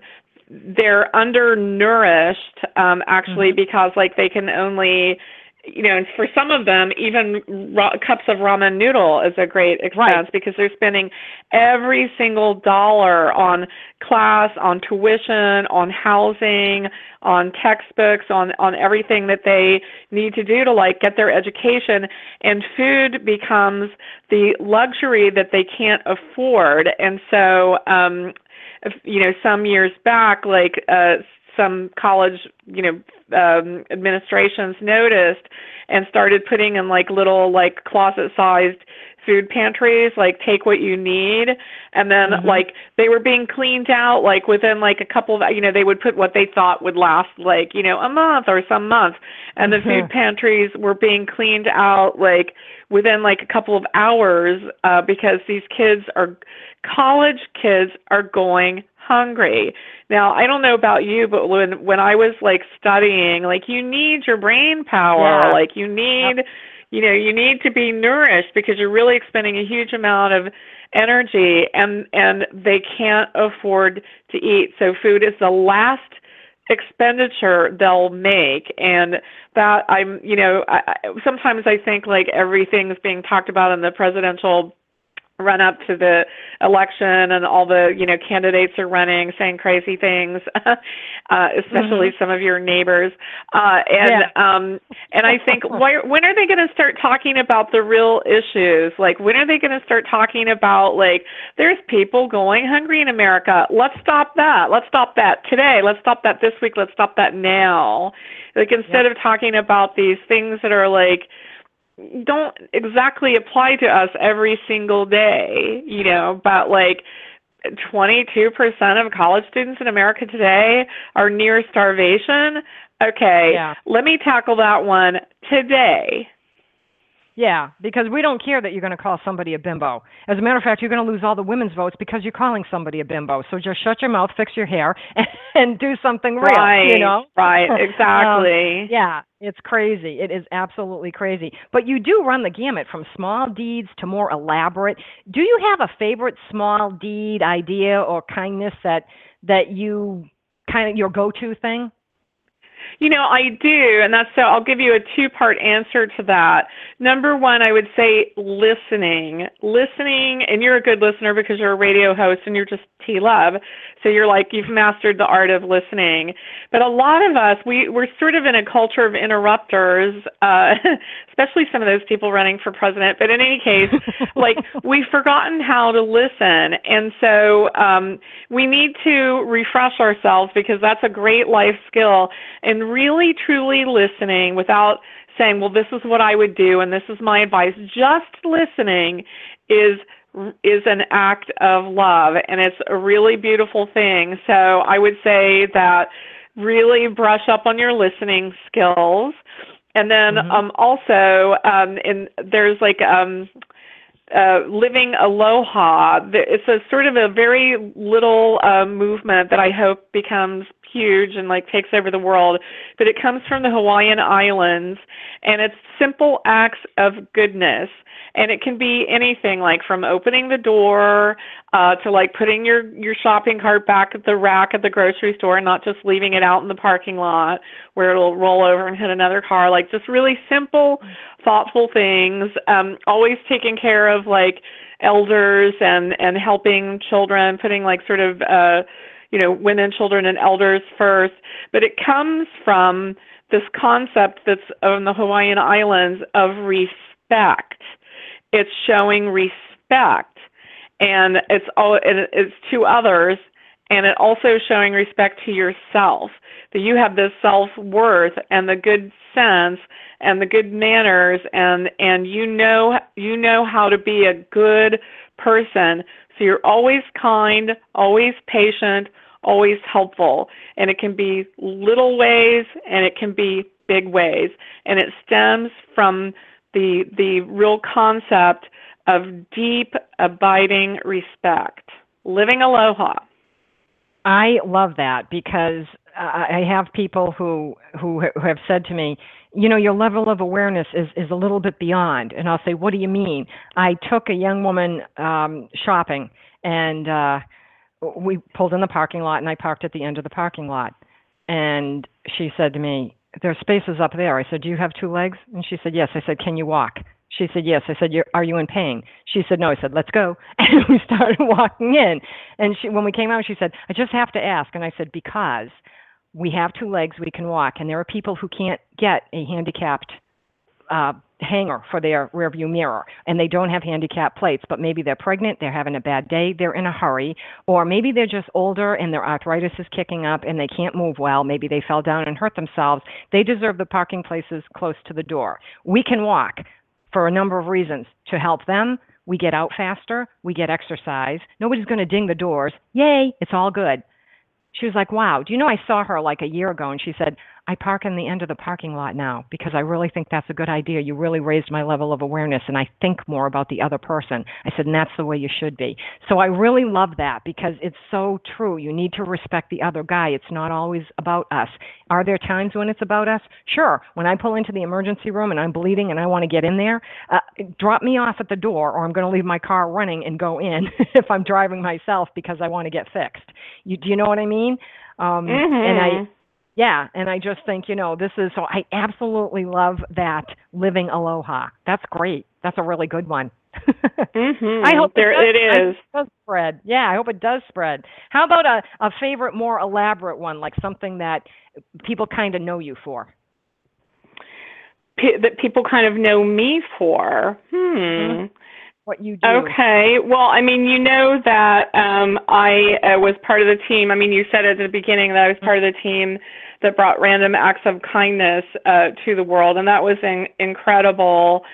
they're undernourished um actually Mhm. because like they can only you know and for some of them even ra- cups of ramen noodle is a great expense Right. because they're spending every single dollar on class on tuition on housing on textbooks on on everything that they need to do to like get their education and food becomes the luxury that they can't afford and so um if- you know some years back like uh some college you know um administrations noticed and started putting in like little like closet sized food pantries like take what you need and then Mhm. like they were being cleaned out like within like a couple of you know they would put what they thought would last like you know a month or some months and the Mhm. food pantries were being cleaned out like within like a couple of hours uh because these kids are college kids are going hungry. Now i don't know about you but when when i was like studying like you need your brain power. Yeah. like you need you know you need to be nourished because you're really expending a huge amount of energy and and they can't afford to eat. So food is the last expenditure they'll make. And that i'm you know I, I, sometimes i think like everything's being talked about in the presidential run up to the election and all the you know candidates are running saying crazy things uh especially some of your neighbors. Uh and um and i think why, when are they going to start talking about the real issues? Like when are they going to start talking about like there's people going hungry in america. Let's stop that. Let's stop that today. Let's stop that this week. Let's stop that now. Like instead of talking about these things that are like don't exactly apply to us every single day, you know, but like 22% of college students in America today are near starvation. Okay, Yeah. let me tackle that one today. Yeah, because we don't care that you're going to call somebody a bimbo. As a matter of fact, you're going to lose all the women's votes because you're calling somebody a bimbo. So just shut your mouth, fix your hair, and, and do something real. right, You know? right, Um, exactly. Yeah, it's crazy. It is absolutely crazy. But you do run the gamut from small deeds to more elaborate. Do you have a favorite small deed idea or kindness that that you kind of your go-to thing? You know, I do, and that's so I'll give you a two part answer to that. Number one, I would say listening. Listening, and you're a good listener because you're a radio host and you're just T Love. So you're like, you've mastered the art of listening. But a lot of us, we, we're sort of in a culture of interrupters, uh, especially some of those people running for president. But in any case, like, we've forgotten how to listen. And so um, we need to refresh ourselves because that's a great life skill. And really, truly listening without saying, well, this is what I would do and this is my advice. Just listening is is an act of love and it's a really beautiful thing. So I would say that really brush up on your listening skills. And then Mhm. um also um in there's like um uh, living aloha. It's a sort of a very little uh, movement that I hope becomes huge and like takes over the world. But it comes from the Hawaiian Islands, and it's simple acts of goodness. And it can be anything like from opening the door uh, to like putting your your shopping cart back at the rack at the grocery store and not just leaving it out in the parking lot where it'll roll over and hit another car. Like just really simple thoughtful things um always taking care of like elders and and helping children putting like sort of uh you know women children and elders first. But it comes from this concept that's on the Hawaiian Islands of respect. It's showing respect. And it's all and it's to others and it also showing respect to yourself that you have this self-worth and the good sense and the good manners and and you know you know how to be a good person. So you're always kind always patient always helpful and it can be little ways and it can be big ways and it stems from the the real concept of deep abiding respect living aloha I love that because I have people who who have said to me, you know, your level of awareness is is a little bit beyond. And I'll say, what do you mean? I took a young woman um, shopping, and uh, we pulled in the parking lot, and I parked at the end of the parking lot. And she said to me, "There's spaces up there." I said, "Do you have two legs?" And she said, "Yes." I said, "Can you walk?" She said, Yes. I said, Are you in pain? She said, No. I said, Let's go. And we started walking in. And she, when we came out, she said, I just have to ask. And I said, Because we have two legs, we can walk. And there are people who can't get a handicapped uh, hanger for their rearview mirror and they don't have handicap plates, but maybe they're pregnant, they're having a bad day, they're in a hurry, or maybe they're just older and their arthritis is kicking up and they can't move well. Maybe they fell down and hurt themselves. They deserve the parking places close to the door. We can walk, for a number of reasons. To help them, we get out faster, we get exercise. Nobody's going to ding the doors. Yay, it's all good. She was like, wow, do you know I saw her like a year ago and she said, I park in the end of the parking lot now because I really think that's a good idea. You really raised my level of awareness and I think more about the other person. I said, and that's the way you should be. So I really love that because it's so true. You need to respect the other guy. It's not always about us. Are there times when it's about us? Sure. When I pull into the emergency room and I'm bleeding and I want to get in there, uh, drop me off at the door or I'm going to leave my car running and go in if I'm driving myself because I want to get fixed. You, do you know what I mean? Um, mm-hmm. And I, yeah, and I just think, you know, this is so I absolutely love that living aloha. That's great. That's a really good one. mm-hmm. I hope there it, does, it is. does spread. Yeah, I hope it does spread. How about a, a favorite, more elaborate one, like something that people kind of know you for? P- that people kind of know me for. Hmm. Mm-hmm what you do. Okay. Well, I mean, you know that um, I uh, was part of the team. I mean, you said at the beginning that I was part of the team that brought random acts of kindness uh, to the world, and that was in- incredible.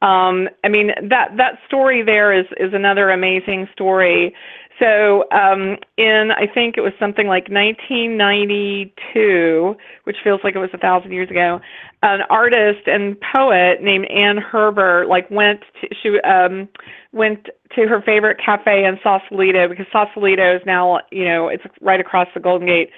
Um, I mean, that that story there is is another amazing story. So, um, in I think it was something like 1992, which feels like it was a thousand years ago, an artist and poet named Anne Herbert like went to, she um, went to her favorite cafe in Sausalito because Sausalito is now you know it's right across the Golden Gate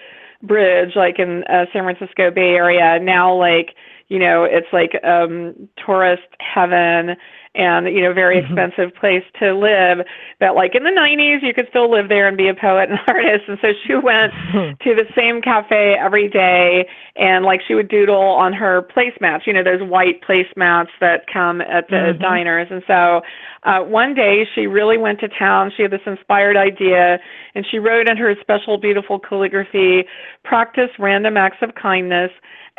Bridge, like in uh, San Francisco Bay Area. Now, like you know, it's like um, tourist heaven and you know very mm-hmm. expensive place to live. But like in the 90s you could still live there and be a poet and artist. And so she went to the same cafe every day and like she would doodle on her placemats. You know those white placemats that come at the mm-hmm. diners. And so uh one day she really went to town. She had this inspired idea and she wrote in her special beautiful calligraphy practice random acts of kindness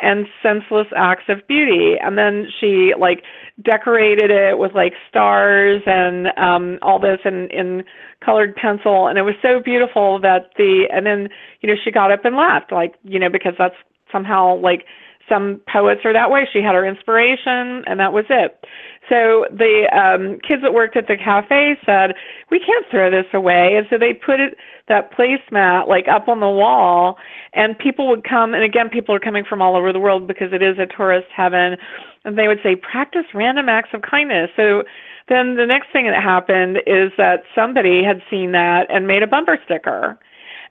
and senseless acts of beauty. And then she like decorated it with like stars and um all this in in colored pencil and it was so beautiful that the and then you know she got up and left like you know because that's somehow like some poets are that way. She had her inspiration, and that was it. So the um, kids that worked at the cafe said, "We can't throw this away," and so they put it that placemat like up on the wall, and people would come. And again, people are coming from all over the world because it is a tourist heaven, and they would say, "Practice random acts of kindness." So then the next thing that happened is that somebody had seen that and made a bumper sticker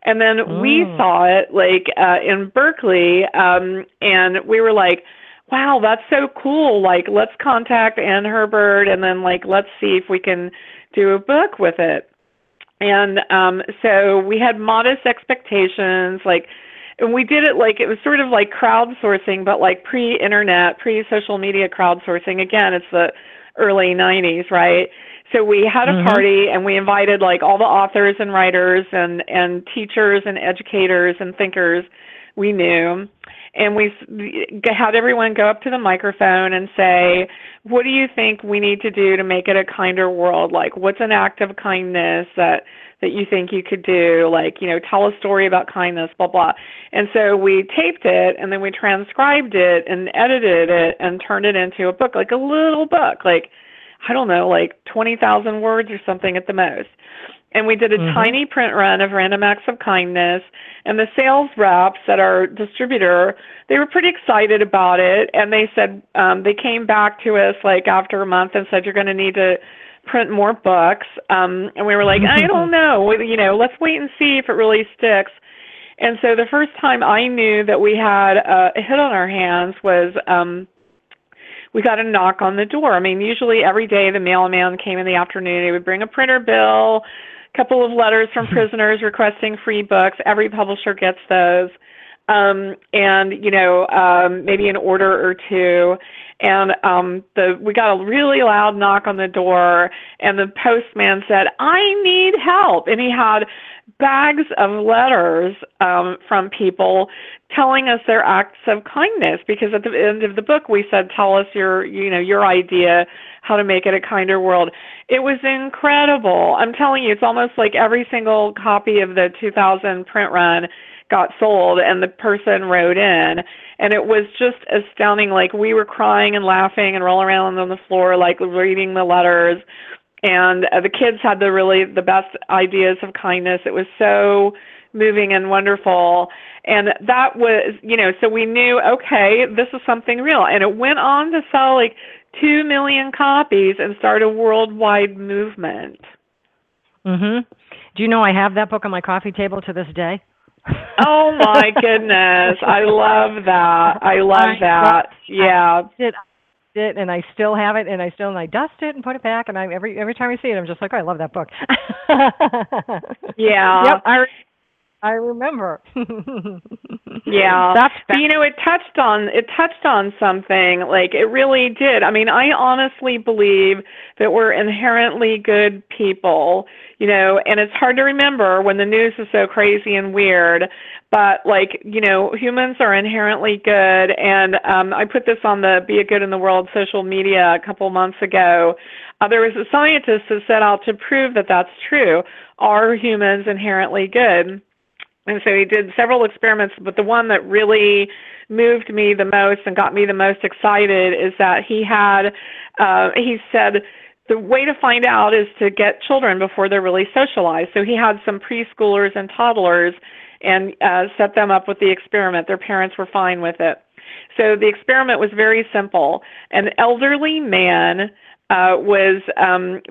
and then we saw it like uh, in Berkeley, um, and we were like, wow, that's so cool. Like, let's contact Anne Herbert and then like let's see if we can do a book with it. And um, so we had modest expectations, like and we did it like it was sort of like crowdsourcing, but like pre-internet, pre-social media crowdsourcing. Again, it's the early 90s, right? So we had a mm-hmm. party and we invited like all the authors and writers and and teachers and educators and thinkers we knew and we had everyone go up to the microphone and say what do you think we need to do to make it a kinder world? Like what's an act of kindness that that you think you could do? Like you know tell a story about kindness blah blah. And so we taped it and then we transcribed it and edited it and turned it into a book like a little book like I don't know, like 20,000 words or something at the most. And we did a Mhm. tiny print run of Random Acts of Kindness. And the sales reps at our distributor, they were pretty excited about it, and they said um, they came back to us like after a month and said, "You're going to need to." print more books um and we were like i don't know you know let's wait and see if it really sticks and so the first time i knew that we had a, a hit on our hands was um we got a knock on the door i mean usually every day the mailman came in the afternoon he would bring a printer bill couple of letters from prisoners requesting free books. Every publisher gets those. Um and you know um maybe an order or two. And um the we got a really loud knock on the door and the postman said i need help. And he had bags of letters um from people telling us their acts of kindness because at the end of the book we said tell us your you know your idea how to make it a kinder world. It was incredible. I'm telling you it's almost like every single copy of the 2000 print run got sold and the person wrote in and it was just astounding. Like we were crying and laughing and rolling around on the floor like reading the letters and uh, the kids had the really the best ideas of kindness. It was so moving and wonderful. And that was you know so we knew okay this is something real. And it went on to sell like 2 million copies and start a worldwide movement. Mhm. Do you know I have that book on my coffee table to this day? oh my goodness. I love that. I love that. Yeah it and I still have it and I still and I dust it and put it back and I every every time I see it I'm just like oh, I love that book. Yeah. Yep. I I remember. Yeah. That's But, you know, it touched on it touched on something like it really did. I mean, I honestly believe that we're inherently good people, you know, and it's hard to remember when the news is so crazy and weird, but like, you know, humans are inherently good and um I put this on the Be a Good in the World social media a couple months ago. Uh, there was a scientist who set out to prove that that's true. Are humans inherently good? And so he did several experiments, but the one that really moved me the most and got me the most excited is that he had, uh, he said, the way to find out is to get children before they're really socialized. So he had some preschoolers and toddlers and uh, set them up with the experiment. Their parents were fine with it. So the experiment was very simple. An elderly man uh, was um,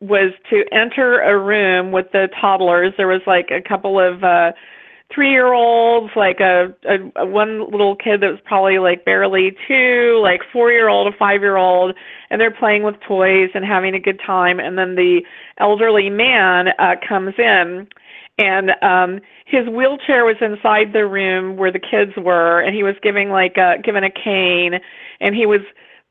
was to enter a room with the toddlers. There was like a couple of uh, three year olds, like a, a, a one little kid that was probably like barely two, like four year old, a five year old, and they're playing with toys and having a good time. And then the elderly man uh, comes in and um his wheelchair was inside the room where the kids were and he was giving like a given a cane and he was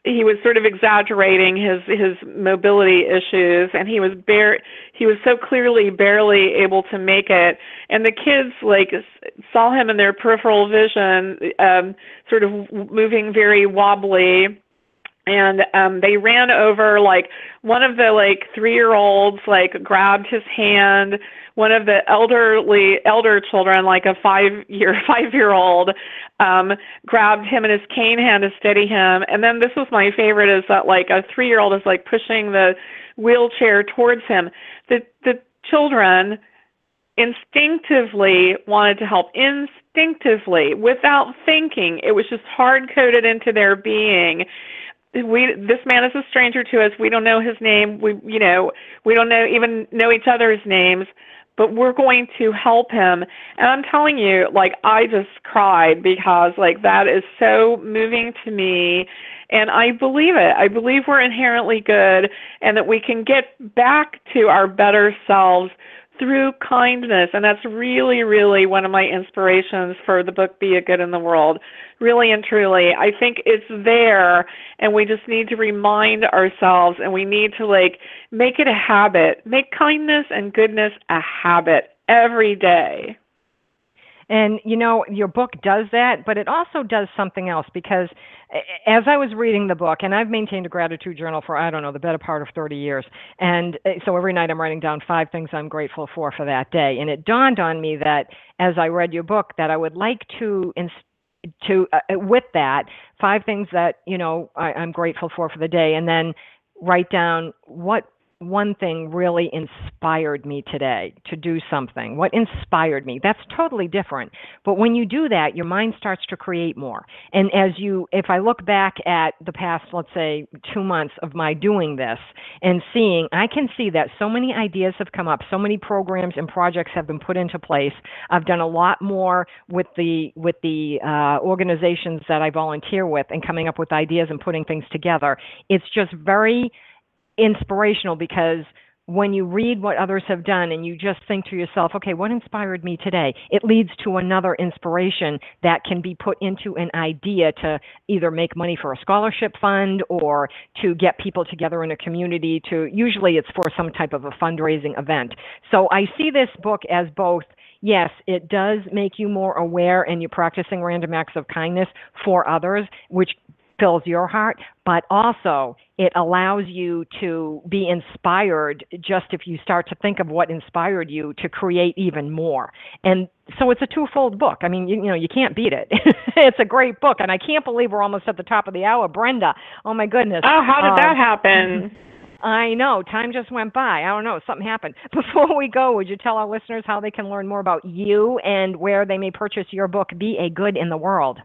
he was sort of exaggerating his his mobility issues and he was bare he was so clearly barely able to make it. And the kids like saw him in their peripheral vision um sort of moving very wobbly. And um they ran over like one of the like 3 year olds like grabbed his hand one of the elderly elder children like a 5 year 5 year old um grabbed him in his cane hand to steady him. And then this was my favorite is that like a 3 year old is like pushing the wheelchair towards him. The the children instinctively wanted to help instinctively without thinking. It was just hard coded into their being. We this man is a stranger to us. We don't know his name. We you know we don't know even know each other's names but we're going to help him. And i'm telling you like i just cried because like that is so moving to me. And i believe it. I believe we're inherently good and that we can get back to our better selves through kindness. And that's really really one of my inspirations for the book be a good in the world really and truly i think it's there and we just need to remind ourselves and we need to like make it a habit. Make kindness and goodness a habit every day. And you know, your book does that, but it also does something else because as I was reading the book, and I've maintained a gratitude journal for I don't know the better part of 30 years, and uh, so every night I'm writing down five things I'm grateful for for that day, and it dawned on me that as I read your book that I would like to to uh, uh, with that five things that you know I, I'm grateful for for the day, and then write down what one thing really inspired me today to do something? What inspired me? That's totally different. But when you do that, your mind starts to create more. And as you, if I look back at the past, let's say, two months of my doing this and seeing, I can see that so many ideas have come up, so many programs and projects have been put into place. I've done a lot more with the with the uh, organizations that I volunteer with and coming up with ideas and putting things together. It's just very inspirational because when you read what others have done and you just think to yourself, okay, what inspired me today? It leads to another inspiration that can be put into an idea to either make money for a scholarship fund or to get people together in a community to usually it's for some type of a fundraising event. So I see this book as both yes, it does make you more aware and you're practicing random acts of kindness for others, which fills your heart, but also it allows you to be inspired just if you start to think of what inspired you to create even more. And so it's a twofold book. I mean, you, you know, you can't beat it. it's a great book, and I can't believe we're almost at the top of the hour, Brenda. Oh my goodness. Oh, how did Um, that happen? I know. Time just went by. I don't know. Something happened. Before we go, would you tell our listeners how they can learn more about you and where they may purchase your book, Be a Good in the World?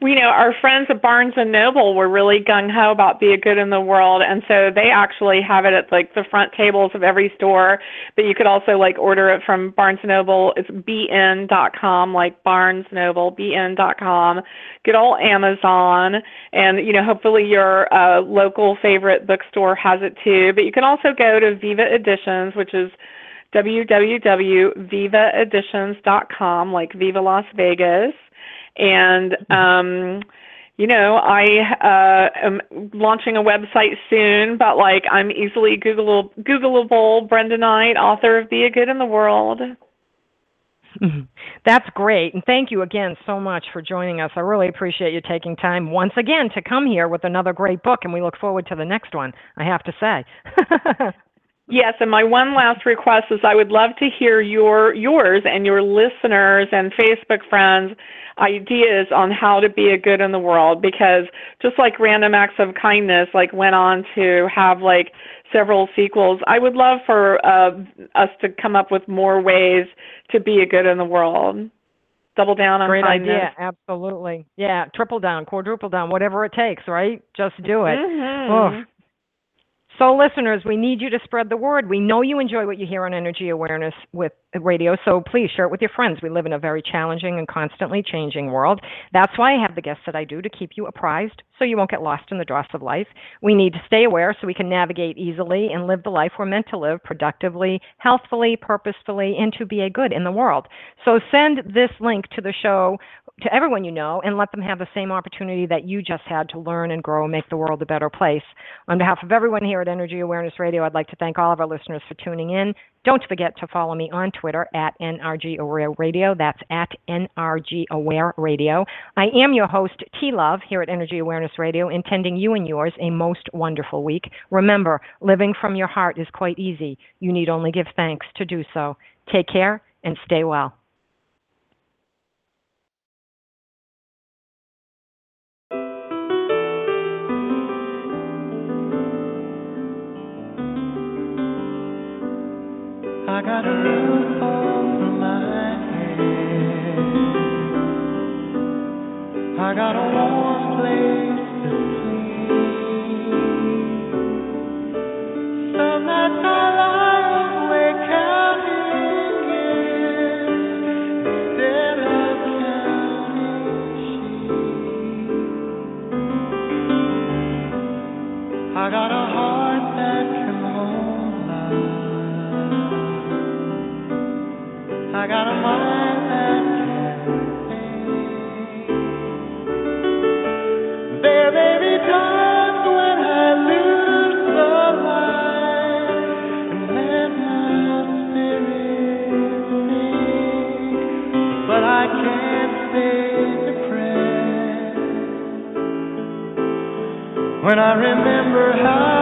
You know, our friends at Barnes and Noble were really gung ho about Be Good in the World, and so they actually have it at like the front tables of every store. But you could also like order it from Barnes and Noble. It's bn.com, like Barnes Noble, bn.com. Good old Amazon, and you know, hopefully your uh, local favorite bookstore has it too. But you can also go to Viva Editions, which is www.vivaeditions.com, like Viva Las Vegas and um you know i uh am launching a website soon but like i'm easily googleable googleable brenda knight author of be a good in the world That's great. And thank you again so much for joining us. I really appreciate you taking time once again to come here with another great book, and we look forward to the next one, I have to say. yes and my one last request is i would love to hear your yours and your listeners and facebook friends ideas on how to be a good in the world because just like random acts of kindness like went on to have like several sequels i would love for uh, us to come up with more ways to be a good in the world double down on Great kindness idea. Absolutely. Yeah. Triple down, quadruple down, whatever it takes, right? Just do it. Mhm. So, listeners, we need you to spread the word. We know you enjoy what you hear on Energy Awareness with radio, so please share it with your friends. We live in a very challenging and constantly changing world. That's why I have the guests that I do to keep you apprised so you won't get lost in the dross of life. We need to stay aware so we can navigate easily and live the life we're meant to live productively, healthfully, purposefully, and to be a good in the world. So, send this link to the show to everyone you know and let them have the same opportunity that you just had to learn and grow and make the world a better place. On behalf of everyone here Energy Awareness Radio, I'd like to thank all of our listeners for tuning in. Don't forget to follow me on Twitter at NRG Aware Radio. That's at NRG Aware Radio. I am your host, T Love, here at Energy Awareness Radio, intending you and yours a most wonderful week. Remember, living from your heart is quite easy. You need only give thanks to do so. Take care and stay well. Got a roof over my head. I got a warm when I remember how